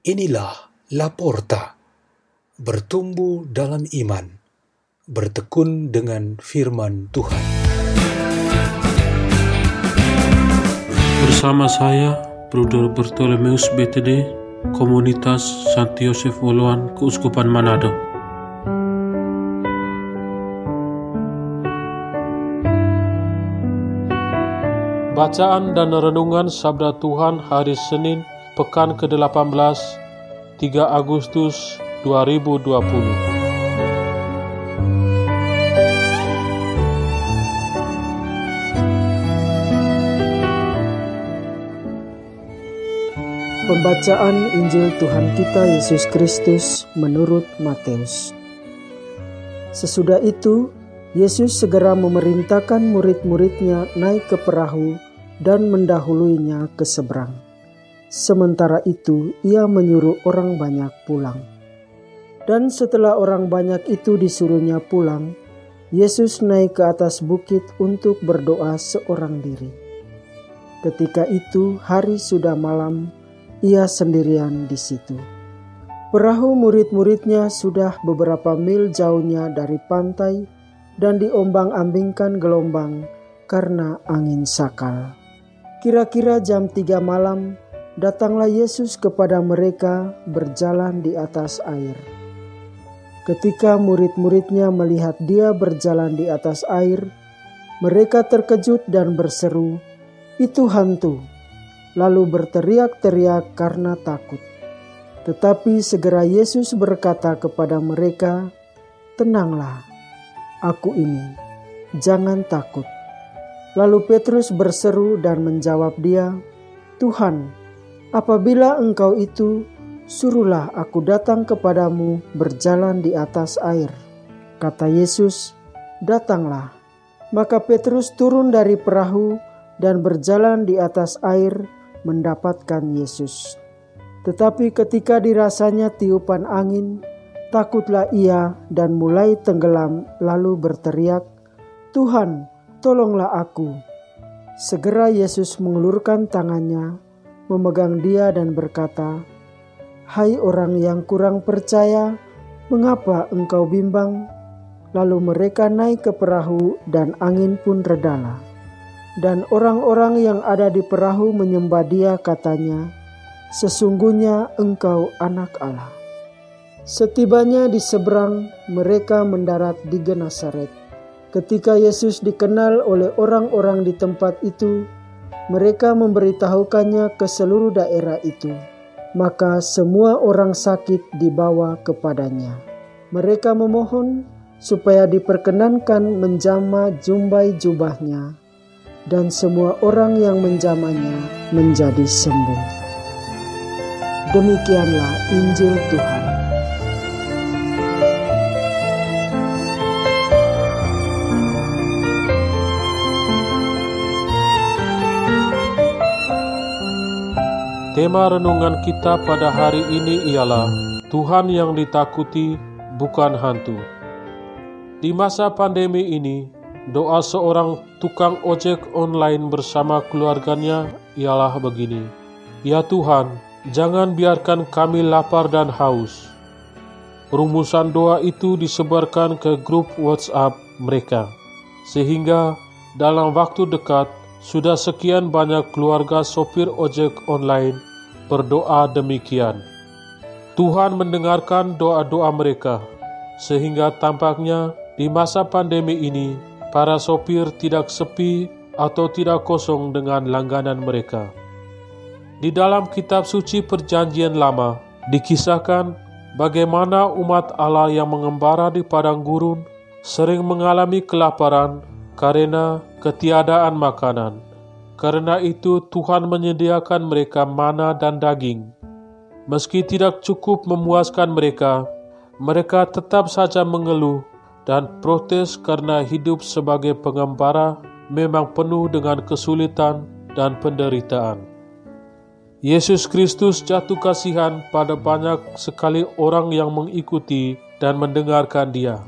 Inilah Laporta, bertumbuh dalam iman, bertekun dengan firman Tuhan. Bersama saya, Bruder Bartolomeus BTD, Komunitas Santi Yosef Woluan, Keuskupan Manado. Bacaan dan Renungan Sabda Tuhan hari Senin, Pekan ke-18, 3 Agustus 2020. Pembacaan Injil Tuhan kita Yesus Kristus menurut Matius. Sesudah itu, Yesus segera memerintahkan murid-muridnya naik ke perahu dan mendahuluinya ke seberang. Sementara itu, ia menyuruh orang banyak pulang. Dan setelah orang banyak itu disuruhnya pulang, Yesus naik ke atas bukit untuk berdoa seorang diri. Ketika itu, hari sudah malam, ia sendirian di situ. Perahu murid-muridnya sudah beberapa mil jauhnya dari pantai dan diombang-ambingkan gelombang karena angin sakal. Kira-kira jam tiga malam, datanglah Yesus kepada mereka berjalan di atas air. Ketika murid-muridnya melihat dia berjalan di atas air, mereka terkejut dan berseru, "Itu hantu!" lalu berteriak-teriak karena takut. Tetapi segera Yesus berkata kepada mereka, "Tenanglah, Aku ini, jangan takut." Lalu Petrus berseru dan menjawab dia, "Tuhan, apabila Engkau itu, suruhlah aku datang kepadamu berjalan di atas air." Kata Yesus, "Datanglah." Maka Petrus turun dari perahu dan berjalan di atas air mendapatkan Yesus. Tetapi ketika dirasanya tiupan angin, takutlah ia dan mulai tenggelam lalu berteriak, "Tuhan, tolonglah aku!" Segera Yesus mengulurkan tangannya, memegang dia dan berkata, "Hai orang yang kurang percaya, mengapa engkau bimbang?" Lalu mereka naik ke perahu dan angin pun redalah. Dan orang-orang yang ada di perahu menyembah dia katanya, Sesungguhnya engkau anak Allah. Setibanya di seberang, mereka mendarat di Genasaret. Ketika Yesus dikenal oleh orang-orang di tempat itu, mereka memberitahukannya ke seluruh daerah itu. Maka semua orang sakit dibawa kepadanya. Mereka memohon supaya diperkenankan menjama jumbai jubahnya dan semua orang yang menjamanya menjadi sembuh. Demikianlah Injil Tuhan. Tema renungan kita pada hari ini ialah Tuhan yang ditakuti bukan hantu. Di masa pandemi ini, Doa seorang tukang ojek online bersama keluarganya ialah begini. Ya Tuhan, jangan biarkan kami lapar dan haus. Rumusan doa itu disebarkan ke grup WhatsApp mereka. Sehingga dalam waktu dekat sudah sekian banyak keluarga sopir ojek online berdoa demikian. Tuhan mendengarkan doa-doa mereka, sehingga tampaknya di masa pandemi ini para sopir tidak sepi atau tidak kosong dengan langganan mereka. Di dalam kitab suci Perjanjian Lama dikisahkan bagaimana umat Allah yang mengembara di padang gurun sering mengalami kelaparan karena ketiadaan makanan. Karena itu Tuhan menyediakan mereka mana dan daging. Meski tidak cukup memuaskan mereka, mereka tetap saja mengeluh dan protes karena hidup sebagai pengembara memang penuh dengan kesulitan dan penderitaan. Yesus Kristus jatuh kasihan pada banyak sekali orang yang mengikuti dan mendengarkan Dia.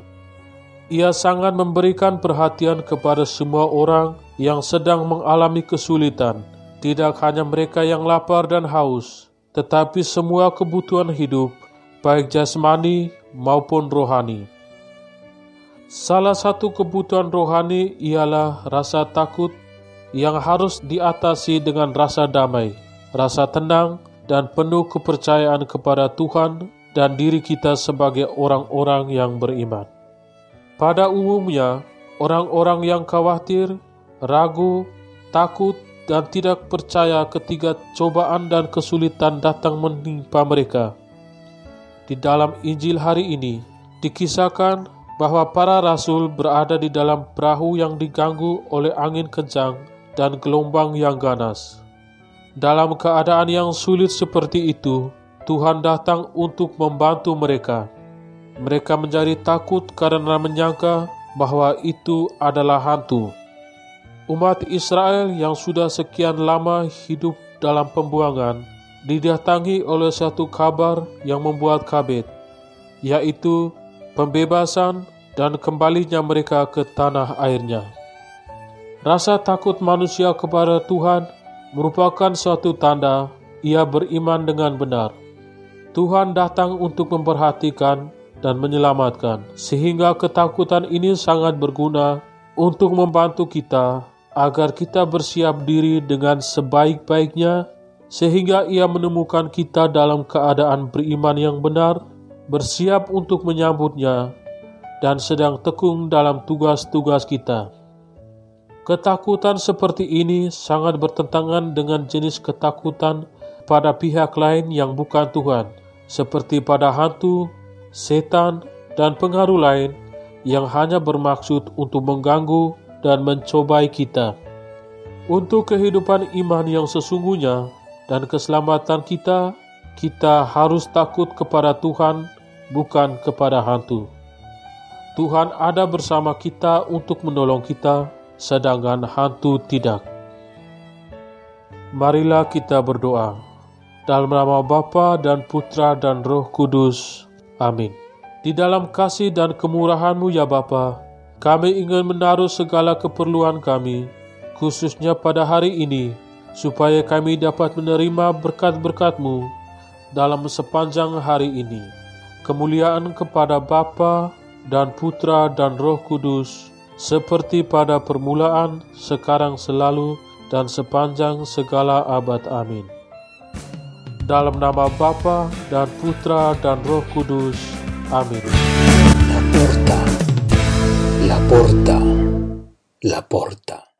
Ia sangat memberikan perhatian kepada semua orang yang sedang mengalami kesulitan, tidak hanya mereka yang lapar dan haus, tetapi semua kebutuhan hidup, baik jasmani maupun rohani. Salah satu kebutuhan rohani ialah rasa takut yang harus diatasi dengan rasa damai, rasa tenang, dan penuh kepercayaan kepada Tuhan dan diri kita sebagai orang-orang yang beriman. Pada umumnya, orang-orang yang khawatir, ragu, takut, dan tidak percaya ketika cobaan dan kesulitan datang menimpa mereka. Di dalam Injil hari ini, dikisahkan bahwa para rasul berada di dalam perahu yang diganggu oleh angin kencang dan gelombang yang ganas. Dalam keadaan yang sulit seperti itu, Tuhan datang untuk membantu mereka. Mereka menjadi takut karena menyangka bahwa itu adalah hantu. Umat Israel yang sudah sekian lama hidup dalam pembuangan didatangi oleh satu kabar yang membuat kabet, yaitu pembebasan dan kembalinya mereka ke tanah airnya. Rasa takut manusia kepada Tuhan merupakan suatu tanda ia beriman dengan benar. Tuhan datang untuk memperhatikan dan menyelamatkan, sehingga ketakutan ini sangat berguna untuk membantu kita agar kita bersiap diri dengan sebaik-baiknya, sehingga Ia menemukan kita dalam keadaan beriman yang benar, bersiap untuk menyambutnya, dan sedang tekung dalam tugas-tugas kita. Ketakutan seperti ini sangat bertentangan dengan jenis ketakutan pada pihak lain yang bukan Tuhan, seperti pada hantu, setan, dan pengaruh lain yang hanya bermaksud untuk mengganggu dan mencobai kita. Untuk kehidupan iman yang sesungguhnya dan keselamatan kita, kita harus takut kepada Tuhan, bukan kepada hantu. Tuhan ada bersama kita untuk menolong kita, sedangkan hantu tidak. Marilah kita berdoa. Dalam nama Bapa dan Putra dan Roh Kudus. Amin. Di dalam kasih dan kemurahan-Mu ya Bapa, kami ingin menaruh segala keperluan kami, khususnya pada hari ini, supaya kami dapat menerima berkat-berkat-Mu dalam sepanjang hari ini. Kemuliaan kepada Bapa dan Putra dan Roh Kudus, seperti pada permulaan, sekarang selalu, dan sepanjang segala abad. Amin. Dalam nama Bapa dan Putra dan Roh Kudus. Amin. La porta, la porta, la porta.